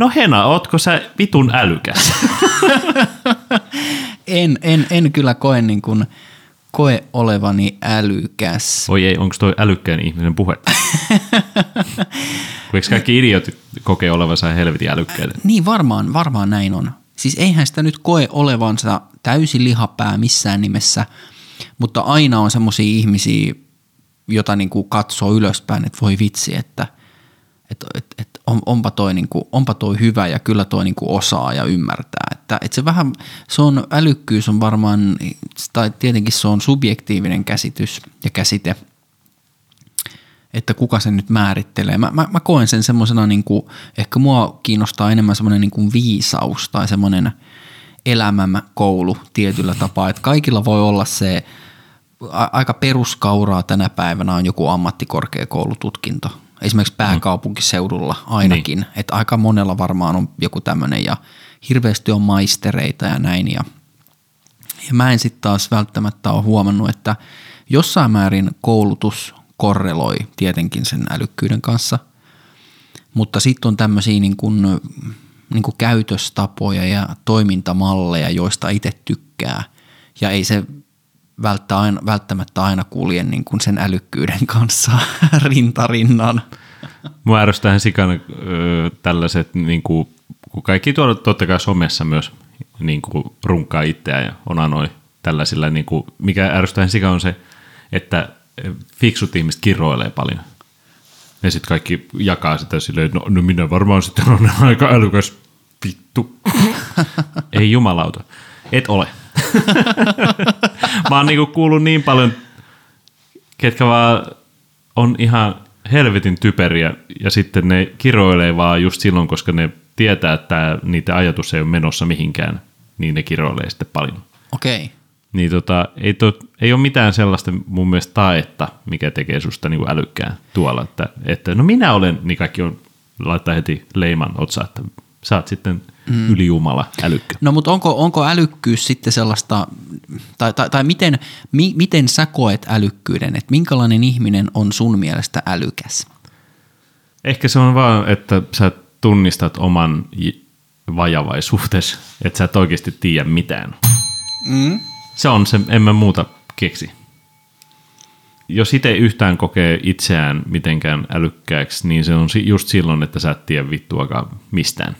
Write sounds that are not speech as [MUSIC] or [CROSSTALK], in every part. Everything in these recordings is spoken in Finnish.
No Hena, ootko sä vitun älykäs? [LAUGHS] En, en, en kyllä koe, niin kuin, koe olevani älykäs. Oi ei, onko toi älykkään ihmisen puhe? [LAUGHS] Eikö kaikki idiotit kokee olevansa helvetin älykkäitä? Niin varmaan, varmaan näin on. Siis eihän sitä nyt koe olevansa täysin lihapää missään nimessä, mutta aina on semmoisia ihmisiä, jota niin kuin katsoo ylöspäin, että voi vitsi, että et, et, et on, onpa, toi niin kuin, onpa toi hyvä ja kyllä toi niin kuin osaa ja ymmärtää. Että, että se vähän, se on, älykkyys on varmaan, tai tietenkin se on subjektiivinen käsitys ja käsite, että kuka sen nyt määrittelee. Mä, mä, mä koen sen semmoisena, niin kuin, ehkä mua kiinnostaa enemmän semmoinen niin kuin viisaus tai semmoinen elämämme koulu tietyllä tapaa, että kaikilla voi olla se, aika peruskauraa tänä päivänä on joku ammattikorkeakoulututkinto. Esimerkiksi pääkaupunkiseudulla ainakin, niin. että aika monella varmaan on joku tämmöinen ja hirveästi on maistereita ja näin. Ja, ja mä en sitten taas välttämättä ole huomannut, että jossain määrin koulutus korreloi tietenkin sen älykkyyden kanssa, mutta sitten on tämmöisiä niin kuin, niin kuin käytöstapoja ja toimintamalleja, joista itse tykkää. Ja ei se välttä aina, välttämättä aina kulje niin kuin sen älykkyyden kanssa [LAUGHS] rintarinnan. Mua ärsyttää sikana tällaiset, niin kuin, kun kaikki tuolla totta kai somessa myös niin kuin runkaa itseään ja onanoi tällaisilla, niin kuin, mikä ärsyttää sikana on se, että fiksut ihmiset kiroilee paljon. Ja sitten kaikki jakaa sitä silleen, no, no minä varmaan sitten on aika älykäs vittu. [LAUGHS] Ei jumalauta. Et ole. [LAUGHS] Mä oon niinku kuullut niin paljon, ketkä vaan on ihan helvetin typeriä ja sitten ne kiroilee vaan just silloin, koska ne tietää, että niitä ajatus ei ole menossa mihinkään, niin ne kiroilee sitten paljon. Okei. Okay. Niin tota, ei, to, ei ole mitään sellaista mun mielestä taetta, mikä tekee susta niinku älykkään tuolla, että, että no minä olen, niin kaikki on, laittaa heti leiman otsa, että sä oot sitten mm. ylijumala älykkä. No mutta onko, onko älykkyys sitten sellaista, tai, tai, tai miten, mi, miten sä koet älykkyyden, että minkälainen ihminen on sun mielestä älykäs? Ehkä se on vaan, että sä tunnistat oman vajavaisuutesi, että sä et oikeasti tiedä mitään. Mm. Se on se, en mä muuta keksi. Jos itse yhtään kokee itseään mitenkään älykkääksi, niin se on just silloin, että sä et tiedä vittuakaan mistään.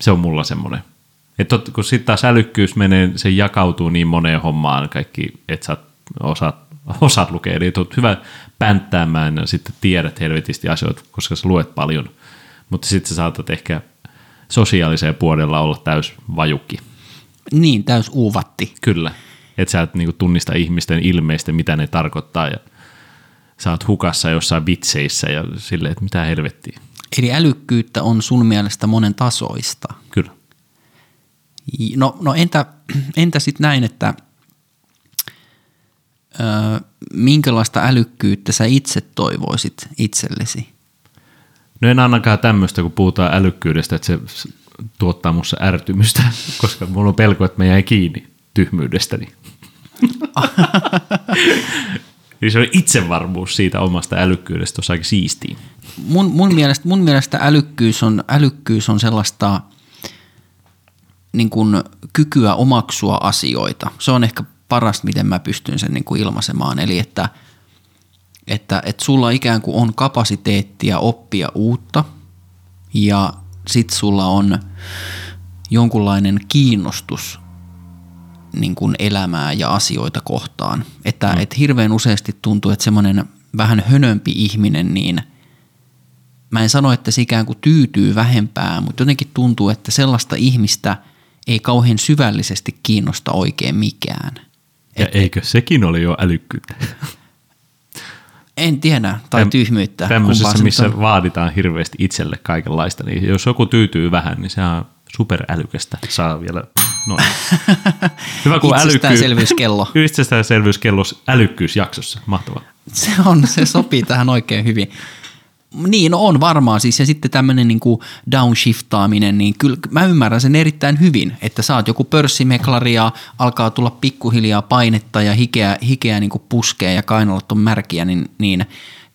Se on mulla semmoinen. Että kun sitten taas älykkyys menee, se jakautuu niin moneen hommaan kaikki, että sä osaat, [LAUGHS] osaat lukea. Eli oot hyvä pänttäämään ja sitten tiedät helvetisti asioita, koska sä luet paljon. Mutta sitten sä saatat ehkä sosiaaliseen puolella olla täys vajukki. Niin, täys uuvatti. Kyllä. Että sä et niinku tunnista ihmisten ilmeistä, mitä ne tarkoittaa ja sä oot hukassa jossain vitseissä ja silleen, että mitä helvettiä. Eli älykkyyttä on sun mielestä monen tasoista. Kyllä. No, no entä, [CLEARS THROAT] entä sitten näin, että ö, minkälaista älykkyyttä sä itse toivoisit itsellesi? No en ainakaan tämmöistä, kun puhutaan älykkyydestä, että se tuottaa musta ärtymystä, [LAUGHS] koska mulla on pelko, että mä jäin kiinni tyhmyydestäni. [LAUGHS] Niin se on itsevarmuus siitä omasta älykkyydestä, on aika siistiä. Mun, mun, mielestä, mun mielestä älykkyys on, älykkyys on sellaista niin kuin kykyä omaksua asioita. Se on ehkä paras, miten mä pystyn sen niin kuin ilmaisemaan. Eli että, että, että sulla ikään kuin on kapasiteettia oppia uutta ja sit sulla on jonkunlainen kiinnostus niin kuin elämää ja asioita kohtaan. Että mm. et hirveän useasti tuntuu, että semmoinen vähän hönömpi ihminen, niin mä en sano, että se ikään kuin tyytyy vähempään, mutta jotenkin tuntuu, että sellaista ihmistä ei kauhean syvällisesti kiinnosta oikein mikään. Ja et, eikö sekin ole jo älykkyyttä? En tiedä, tai Täm, tyhmyyttä. Tämmöisessä, missä on. vaaditaan hirveästi itselle kaikenlaista, niin jos joku tyytyy vähän, niin se on superälykästä. Saa vielä noin. [LAUGHS] Hyvä kun Itsestäänselvyyskello. [LAUGHS] Itsestäänselvyyskello älykkyysjaksossa. Mahtavaa. Se on, se sopii tähän oikein hyvin. Niin, no on varmaan siis ja sitten tämmöinen niin kuin downshiftaaminen, niin kyllä mä ymmärrän sen erittäin hyvin, että saat joku pörssimeklari ja alkaa tulla pikkuhiljaa painetta ja hikeä, hikeä niin kuin puskee ja kainalat on märkiä, niin, niin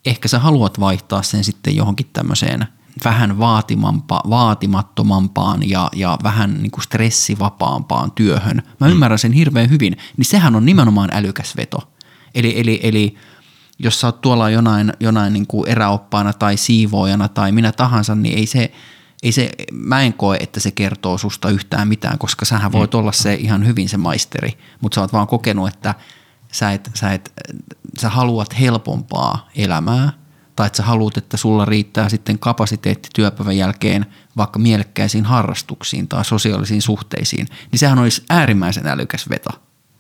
ehkä sä haluat vaihtaa sen sitten johonkin tämmöiseen vähän vaatimampa, vaatimattomampaan ja, ja vähän niin kuin stressivapaampaan työhön. Mä ymmärrän sen hirveän hyvin, niin sehän on nimenomaan älykäs veto. Eli, eli, eli jos sä oot tuolla jonain, jonain niin kuin eräoppaana tai siivoojana tai minä tahansa, niin ei se, ei se, mä en koe, että se kertoo susta yhtään mitään, koska sähän voit mm. olla se ihan hyvin se maisteri, mutta sä oot vaan kokenut, että sä, et, sä, et, sä haluat helpompaa elämää tai että sä haluat, että sulla riittää sitten kapasiteetti työpäivän jälkeen vaikka mielekkäisiin harrastuksiin tai sosiaalisiin suhteisiin, niin sehän olisi äärimmäisen älykäs veto,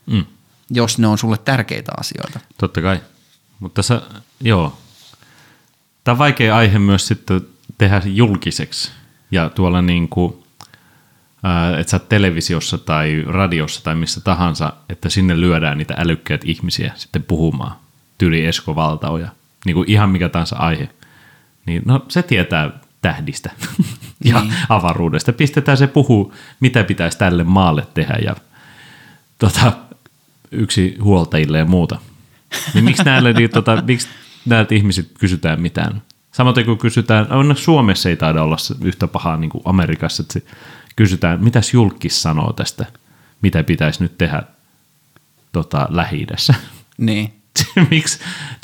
mm. jos ne on sulle tärkeitä asioita. Totta kai. Mutta tässä, joo, tämä on vaikea aihe myös sitten tehdä julkiseksi ja tuolla niin kuin, että sä televisiossa tai radiossa tai missä tahansa, että sinne lyödään niitä älykkäitä ihmisiä sitten puhumaan. Tyli Esko Valtaoja, niin kuin ihan mikä tahansa aihe. Niin no se tietää tähdistä [LAUGHS] ja niin. avaruudesta. Pistetään se puhuu, mitä pitäisi tälle maalle tehdä ja tota, yksi huoltajille ja muuta. Niin miksi näille, niin, tota, [LAUGHS] miksi näiltä ihmiset kysytään mitään? Samoin kun kysytään, onneksi Suomessa ei taida olla yhtä pahaa niin kuin Amerikassa, että kysytään, mitäs julkis sanoo tästä, mitä pitäisi nyt tehdä tota, lähi Niin. [LAUGHS] Miksi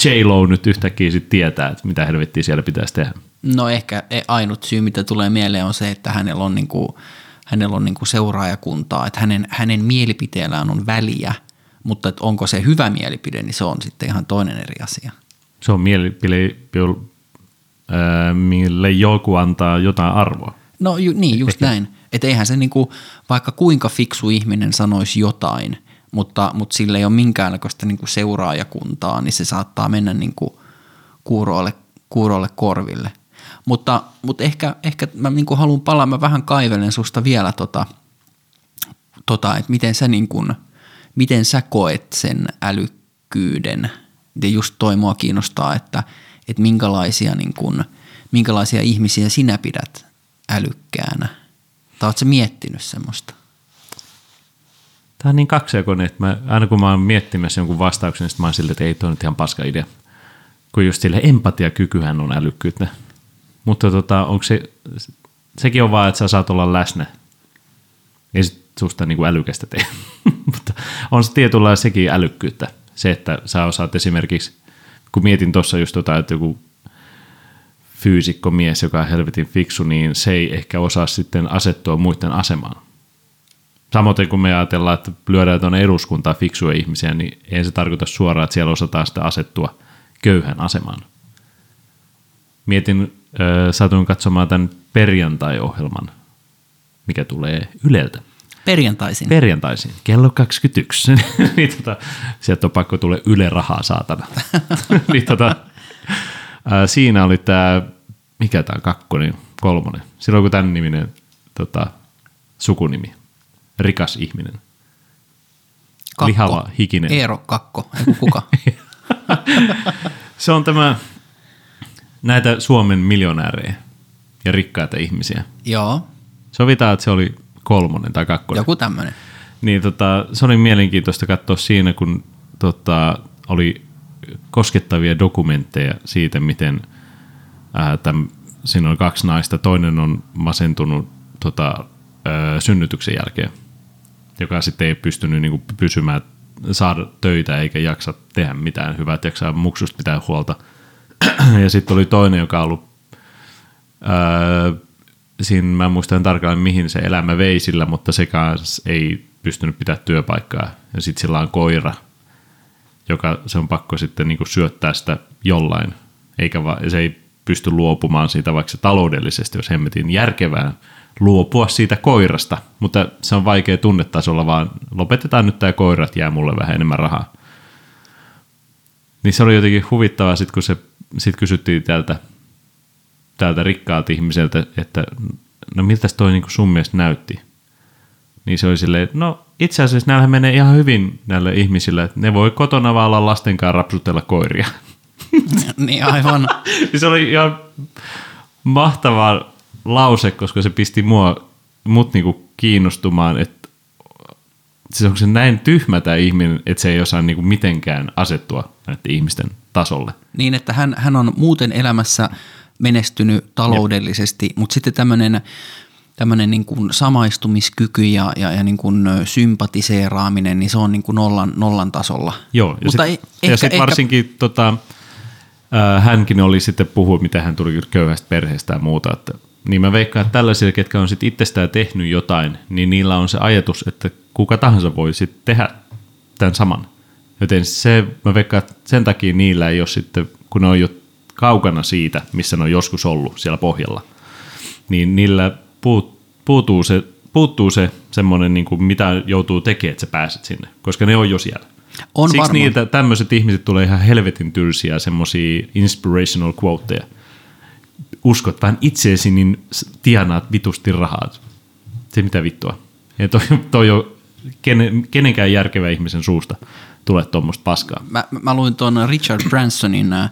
J-Lo nyt yhtäkkiä sit tietää, että mitä helvettiä siellä pitäisi tehdä? No ehkä e, ainut syy, mitä tulee mieleen, on se, että hänellä on, niinku, hänellä on niinku seuraajakuntaa, että hänen, hänen mielipiteellään on väliä, mutta että onko se hyvä mielipide, niin se on sitten ihan toinen eri asia. Se on mielipide, mille joku antaa jotain arvoa. No ju, niin, just Ehkä. näin. Että eihän se niinku, vaikka kuinka fiksu ihminen sanoisi jotain, mutta, mutta sillä ei ole minkäänlaista niinku seuraajakuntaa, niin se saattaa mennä niinku kuuroille, kuuroille korville. Mutta, mutta ehkä, ehkä mä niinku haluan palaa, mä vähän kaivelen susta vielä tota, tota että miten sä, niinku, miten sä koet sen älykkyyden. Ja just toi mua kiinnostaa, että, että minkälaisia, niinku, minkälaisia ihmisiä sinä pidät älykkäänä. Tai ootko miettinyt semmoista? Tämä on niin kaksijakoinen, että mä, aina kun mä oon miettimässä jonkun vastauksen, niin mä oon silleen, että ei toi nyt ihan paska idea. Kun just sille empatiakykyhän on älykkyyttä. Mutta tota, onko se, sekin on vaan, että sä saat olla läsnä. Ei sit susta niin kuin älykästä tee. [LAUGHS] Mutta on se tietynlailla sekin älykkyyttä. Se, että sä osaat esimerkiksi, kun mietin tuossa just tota, että joku fyysikko mies, joka on helvetin fiksu, niin se ei ehkä osaa sitten asettua muiden asemaan. Samoin kun me ajatellaan, että lyödään tuonne eduskuntaan fiksuja ihmisiä, niin ei se tarkoita suoraan, että siellä osataan sitä asettua köyhän asemaan. Mietin, äh, satuin katsomaan tämän perjantai-ohjelman, mikä tulee Yleltä. Perjantaisin. Perjantaisin, kello 21. [LAUGHS] niin tota, sieltä on pakko tulla Yle rahaa, saatana. [LAUGHS] niin tota, Ää, siinä oli tämä, mikä tämä kakkonen, kolmonen. Silloin kun tämän niminen tota, sukunimi, rikas ihminen. Kakko. Lihava, hikinen. Eero Kakko, kuka. [LAUGHS] Se on tämä, näitä Suomen miljonäärejä ja rikkaita ihmisiä. Joo. Sovitaan, että se oli kolmonen tai kakkonen. Joku tämmöinen. Niin tota, se oli mielenkiintoista katsoa siinä, kun tota, oli koskettavia dokumentteja siitä, miten ää, täm, siinä on kaksi naista. Toinen on masentunut tota, ää, synnytyksen jälkeen, joka sitten ei pystynyt niin kuin, pysymään, saada töitä eikä jaksa tehdä mitään hyvää, että jaksaa muksusta pitää huolta. [CLEARS THROAT] ja sitten oli toinen, joka on ollut, ää, siinä mä muistan tarkalleen mihin se elämä vei sillä, mutta se ei pystynyt pitää työpaikkaa. Ja sitten sillä on koira – joka se on pakko sitten niin kuin syöttää sitä jollain, eikä va, se ei pysty luopumaan siitä vaikka se taloudellisesti, jos hemmetin järkevää luopua siitä koirasta, mutta se on vaikea tunnetasolla, vaan lopetetaan nyt tämä koira, että jää mulle vähän enemmän rahaa. Niin se oli jotenkin huvittavaa, sit kun se sit kysyttiin täältä, täältä rikkaalta ihmiseltä, että no miltä toi niin sun mielestä näytti. Niin se oli silleen, no itse asiassa näillä menee ihan hyvin näille ihmisille, että ne voi kotona vaan olla lasten kanssa rapsutella koiria. [LAUGHS] niin aivan. [LAUGHS] se oli ihan mahtava lause, koska se pisti mua, mut niinku kiinnostumaan, että siis onko se näin tyhmä tämä ihminen, että se ei osaa niinku mitenkään asettua näiden ihmisten tasolle. Niin, että hän, hän on muuten elämässä menestynyt taloudellisesti, mutta sitten tämmöinen tämmöinen niin kuin samaistumiskyky ja, ja, ja niin kuin sympatiseeraaminen, niin se on niin kuin nollan, nollan tasolla. Joo, ja sitten sit ehkä... varsinkin tota, äh, hänkin oli sitten puhua, miten hän tuli köyhästä perheestä ja muuta, että niin mä veikkaan, että tällaisilla, ketkä on sitten itsestään tehnyt jotain, niin niillä on se ajatus, että kuka tahansa voi sitten tehdä tämän saman. Joten se, mä veikkaan, että sen takia niillä ei ole sitten, kun ne on jo kaukana siitä, missä ne on joskus ollut siellä pohjalla, niin niillä puut, puutuu se, puuttuu se semmoinen, niin kuin mitä joutuu tekemään, että sä pääset sinne, koska ne on jo siellä. On Siksi varmaan. niitä tämmöiset ihmiset tulee ihan helvetin tylsiä semmoisia inspirational quoteja. Uskot vain itseesi, niin tienaat vitusti rahaa. Se mitä vittua. Ja toi, toi on kenen, kenenkään järkevä ihmisen suusta tulee tuommoista paskaa. Mä, mä luin tuon Richard Bransonin uh,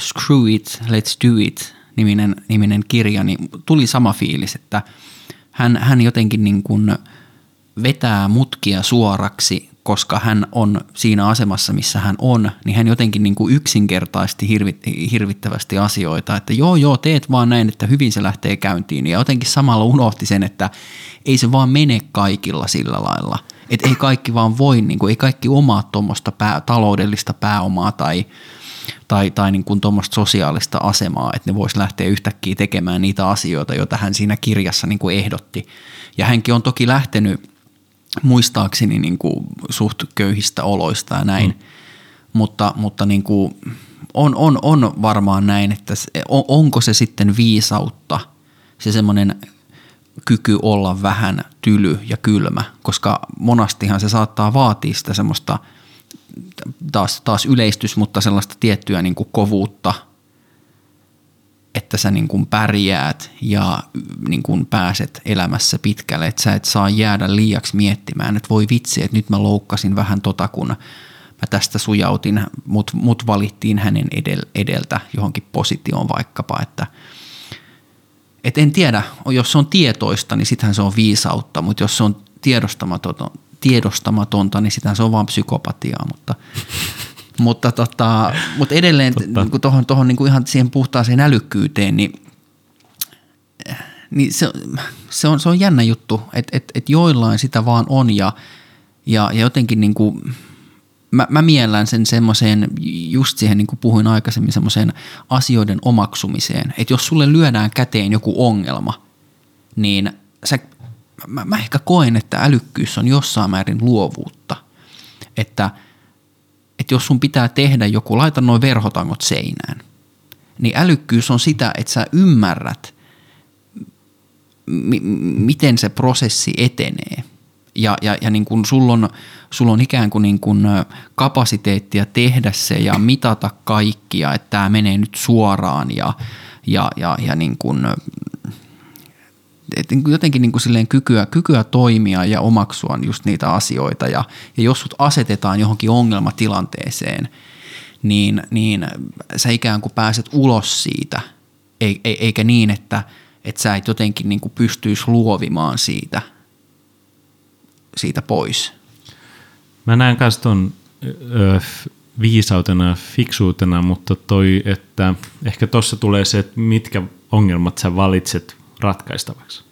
Screw It, Let's Do It niminen, niminen kirja, niin tuli sama fiilis, että hän, hän jotenkin niin kuin vetää mutkia suoraksi, koska hän on siinä asemassa, missä hän on, niin hän jotenkin niin kuin yksinkertaisti hirvit, hirvittävästi asioita, että joo joo, teet vaan näin, että hyvin se lähtee käyntiin, ja jotenkin samalla unohti sen, että ei se vaan mene kaikilla sillä lailla, että ei kaikki vaan voi, niin kuin, ei kaikki omaa tuommoista pää, taloudellista pääomaa tai tai, tai niin kuin tuommoista sosiaalista asemaa, että ne vois lähteä yhtäkkiä tekemään niitä asioita, joita hän siinä kirjassa niin kuin ehdotti. Ja hänkin on toki lähtenyt muistaakseni niin kuin suht köyhistä oloista ja näin, mm. mutta, mutta niin kuin on, on, on varmaan näin, että on, onko se sitten viisautta, se semmoinen kyky olla vähän tyly ja kylmä, koska monastihan se saattaa vaatia sitä semmoista – taas, taas yleistys, mutta sellaista tiettyä niin kuin kovuutta, että sä niin kuin pärjäät ja niin kuin pääset elämässä pitkälle, että sä et saa jäädä liiaksi miettimään, että voi vitsi, että nyt mä loukkasin vähän tota, kun mä tästä sujautin, mut, mut valittiin hänen edel, edeltä johonkin positioon vaikkapa, että et en tiedä, jos se on tietoista, niin sittenhän se on viisautta, mutta jos se on tiedostamatonta, tiedostamatonta, niin sitä se on vaan psykopatiaa, mutta, mutta, tota, mutta edelleen niin tuohon, tuohon niin ihan siihen puhtaaseen älykkyyteen, niin, niin se, se, on, se on jännä juttu, että et, et joillain sitä vaan on ja, ja, ja jotenkin niin kuin, mä, mä miellän sen semmoiseen, just siihen niin kuin puhuin aikaisemmin, semmoiseen asioiden omaksumiseen, että jos sulle lyödään käteen joku ongelma, niin sä mä, mä ehkä koen, että älykkyys on jossain määrin luovuutta. Että, että jos sun pitää tehdä joku, laita noin verhotangot seinään, niin älykkyys on sitä, että sä ymmärrät, m- miten se prosessi etenee. Ja, ja, ja niin kun sulla, on, sulla on ikään kuin, niin kun kapasiteettia tehdä se ja mitata kaikkia, että tämä menee nyt suoraan ja, ja, ja, ja niin kun et niin jotenkin niin kuin silleen kykyä, kykyä toimia ja omaksua just niitä asioita. Ja, ja jos sut asetetaan johonkin ongelmatilanteeseen, niin, niin sä ikään kuin pääset ulos siitä, eikä niin, että, että sä et jotenkin niin kuin pystyisi luovimaan siitä, siitä pois. Mä näen myös ton viisautena, fiksuutena, mutta toi, että ehkä tuossa tulee se, että mitkä ongelmat sä valitset ratkaistavaksi.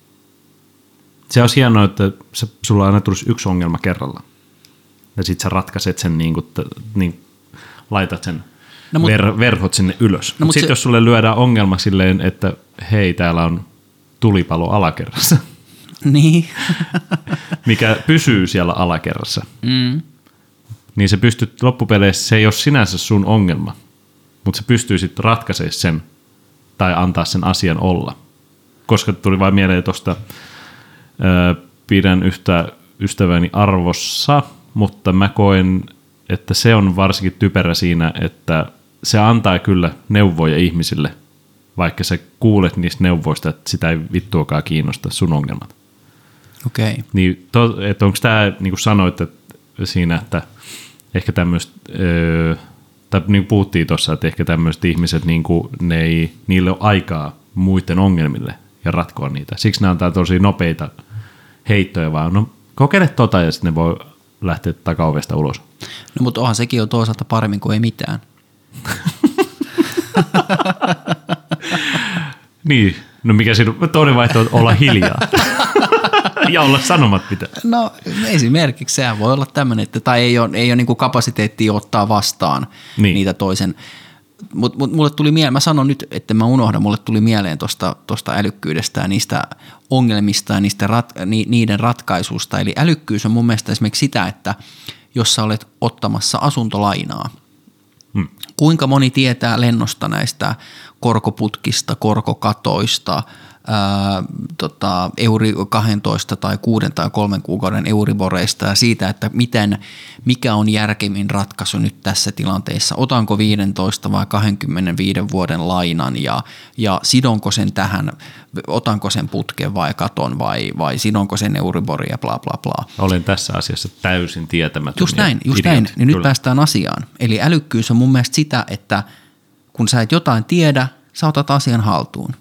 Se olisi hienoa, että se, sulla aina tulisi yksi ongelma kerralla. Ja sitten sä ratkaiset sen, niin kuin, niin laitat sen no, mut, ver, verhot sinne ylös. No, sitten jos sulle lyödään ongelma silleen, että hei, täällä on tulipalo alakerrassa. Niin. [LAUGHS] mikä pysyy siellä alakerrassa. Mm. Niin se pystyt loppupeleissä, se ei ole sinänsä sun ongelma, mutta se pystyy sitten ratkaisemaan sen tai antaa sen asian olla koska tuli vain mieleen tuosta, pidän yhtä ystäväni arvossa, mutta mä koen, että se on varsinkin typerä siinä, että se antaa kyllä neuvoja ihmisille, vaikka sä kuulet niistä neuvoista, että sitä ei vittuakaan kiinnosta sun ongelmat. Okei. Okay. Niin, to, että onko tämä, niin kuin sanoit, että siinä, että ehkä tämmöistä, öö, tai niin puhuttiin tuossa, että ehkä tämmöiset ihmiset, niin kuin, ne ei, niille ole aikaa muiden ongelmille, ja ratkoa niitä. Siksi ne antaa tosi nopeita heittoja vaan, no kokeile tota ja sitten ne voi lähteä takaovesta ulos. No mutta onhan sekin jo toisaalta paremmin kuin ei mitään. [LAUGHS] Niin, no mikä sinun toinen vaihtoehto on olla hiljaa. [LAUGHS] ja olla sanomat mitä. No esimerkiksi sehän voi olla tämmöinen, että tai ei ole, ei ole niin kapasiteettia ottaa vastaan niin. niitä toisen. Mutta mut, mulle tuli mieleen, mä sanon nyt, että mä unohdan, mulle tuli mieleen tuosta tosta älykkyydestä ja niistä ongelmista ja niistä rat, ni, niiden ratkaisusta. Eli älykkyys on mun mielestä esimerkiksi sitä, että jos sä olet ottamassa asuntolainaa, hmm. kuinka moni tietää lennosta näistä korkoputkista, korkokatoista – ää, tota, euri 12 tai 6 tai 3 kuukauden euriboreista ja siitä, että miten, mikä on järkevin ratkaisu nyt tässä tilanteessa. Otanko 15 vai 25 vuoden lainan ja, ja sidonko sen tähän, otanko sen putken vai katon vai, vai sidonko sen euriboria ja bla bla bla. Olen tässä asiassa täysin tietämätön. Just näin, just idiot. näin. Niin nyt päästään asiaan. Eli älykkyys on mun mielestä sitä, että kun sä et jotain tiedä, sä otat asian haltuun.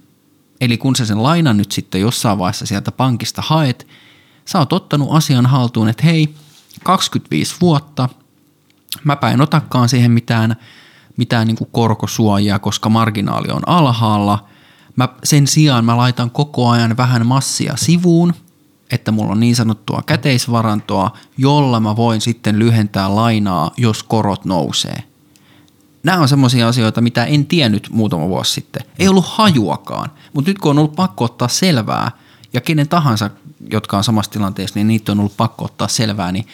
Eli kun sä sen lainan nyt sitten jossain vaiheessa sieltä pankista haet, sä oot ottanut asian haltuun, että hei, 25 vuotta, mäpä en otakaan siihen mitään, mitään niin korkosuojaa, koska marginaali on alhaalla. Mä, sen sijaan mä laitan koko ajan vähän massia sivuun, että mulla on niin sanottua käteisvarantoa, jolla mä voin sitten lyhentää lainaa, jos korot nousee – nämä on semmoisia asioita, mitä en tiennyt muutama vuosi sitten. Ei ollut hajuakaan, mutta nyt kun on ollut pakko ottaa selvää, ja kenen tahansa, jotka on samassa tilanteessa, niin niitä on ollut pakko ottaa selvää, niin,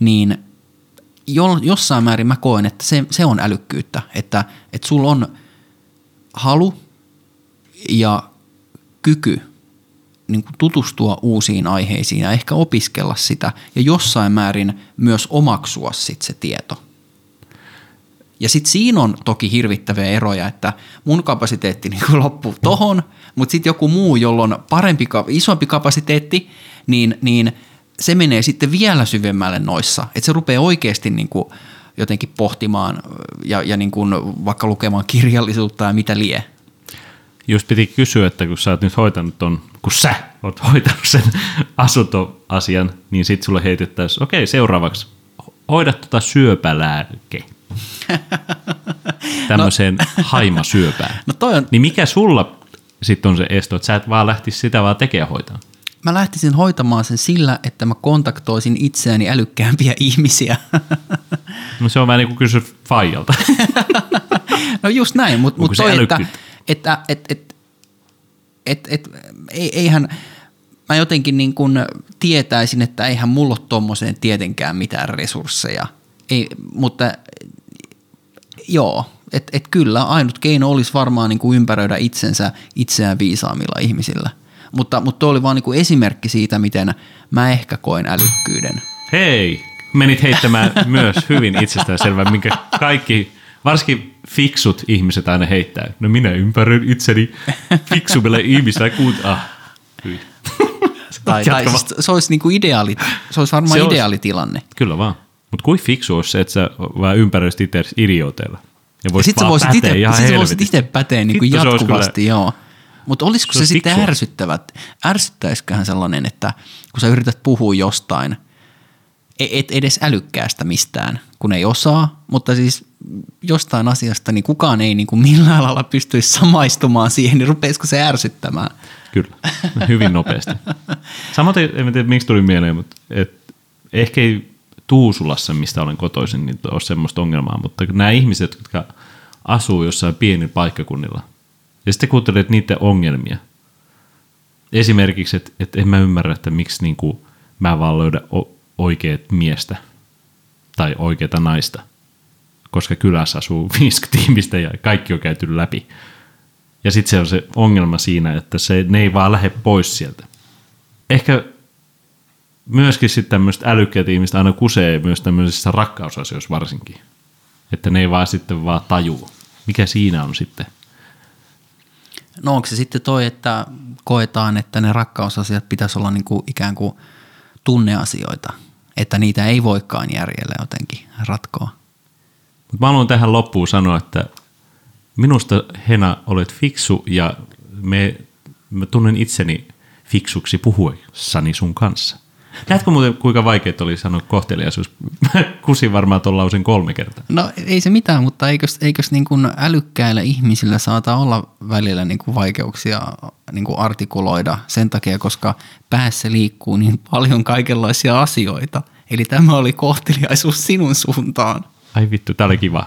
niin jo, jossain määrin mä koen, että se, se on älykkyyttä, että, että sulla on halu ja kyky niin kuin tutustua uusiin aiheisiin ja ehkä opiskella sitä ja jossain määrin myös omaksua sit se tieto. Ja sitten siinä on toki hirvittäviä eroja, että mun kapasiteetti [LAUGHS] niin loppuu tohon, mutta sitten joku muu, jolla on parempi, isompi kapasiteetti, niin, niin se menee sitten vielä syvemmälle noissa. Että se rupeaa oikeasti niin kuin jotenkin pohtimaan ja, ja niin kuin vaikka lukemaan kirjallisuutta ja mitä lie. Just piti kysyä, että kun sä oot nyt hoitanut ton, kun sä oot hoitanut sen asuntoasian, niin sitten sulle heitettäisiin, okei seuraavaksi hoida tuota syöpälääke. [LAUGHS] tämmöiseen no. [LAUGHS] haimasyöpään. No toi on... Niin mikä sulla sitten on se esto, että sä et vaan lähtisi sitä vaan tekemään hoitaa? Mä lähtisin hoitamaan sen sillä, että mä kontaktoisin itseäni älykkäämpiä [LAUGHS] ihmisiä. No se on vähän niin kuin kysyä Fajalta. no just näin, mutta mut toi, että, että et, et, et, et, eihän mä jotenkin niin kuin tietäisin, että eihän mulla ole tommoseen tietenkään mitään resursseja. Ei, mutta joo, että et kyllä ainut keino olisi varmaan niin kuin ympäröidä itsensä itseään viisaamilla ihmisillä. Mutta, mutta oli vaan niin kuin esimerkki siitä, miten mä ehkä koen älykkyyden. Hei, menit heittämään [LAUGHS] myös hyvin itsestäänselvää, minkä kaikki, varsinkin fiksut ihmiset aina heittää. No minä ympäröin itseni fiksumille ihmisille. Kuut, ah, tai, tai siis se olisi niinku ideaali, se olisi varmaan se ideaalitilanne. Olisi, kyllä vaan. Mutta kuin fiksu olisi se, että sä vaan ympäröisit itse idiooteilla. Ja, ja sitten sä voisit itse, sit sä voisit itse päteä niin kuin jatkuvasti, kyllä... joo. Mutta olisiko se, se sitten ärsyttävä, ärsyttäisiköhän sellainen, että kun sä yrität puhua jostain, e- et edes älykkäästä mistään, kun ei osaa, mutta siis jostain asiasta, niin kukaan ei niin kuin millään lailla pystyisi samaistumaan siihen, niin rupeisiko se ärsyttämään? Kyllä, hyvin nopeasti. Samoin, en tiedä miksi tuli mieleen, mutta et ehkä ei Tuusulassa, mistä olen kotoisin, niin ole semmoista ongelmaa, mutta nämä ihmiset, jotka asuu jossain pienillä paikkakunnilla, ja sitten kuuntelet niiden ongelmia, esimerkiksi, että, että en mä ymmärrä, että miksi niin kuin mä vaan löydä oikeat miestä tai oikeita naista, koska kylässä asuu [LAUGHS] 50 ihmistä ja kaikki on käyty läpi. Ja sitten se on se ongelma siinä, että se, ne ei vaan lähde pois sieltä. Ehkä myöskin sitten tämmöiset älykkäät ihmiset aina kusee myös tämmöisissä rakkausasioissa varsinkin. Että ne ei vaan sitten vaan tajua. Mikä siinä on sitten? No onko se sitten toi, että koetaan, että ne rakkausasiat pitäisi olla niin kuin ikään kuin tunneasioita, että niitä ei voikaan järjellä jotenkin ratkoa. Mut mä haluan tähän loppuun sanoa, että minusta Hena olet fiksu ja me, mä tunnen itseni fiksuksi puhuessani sun kanssa. Näetkö muuten, kuinka vaikeaa oli sanoa kohteliaisuus? [LAUGHS] Mä kusin varmaan tuon lausen kolme kertaa. No ei se mitään, mutta eikös, eikös niin kuin älykkäillä ihmisillä saata olla välillä niin kuin vaikeuksia niin kuin artikuloida sen takia, koska päässä liikkuu niin paljon kaikenlaisia asioita. Eli tämä oli kohteliaisuus sinun suuntaan. Ai vittu, tää oli kiva.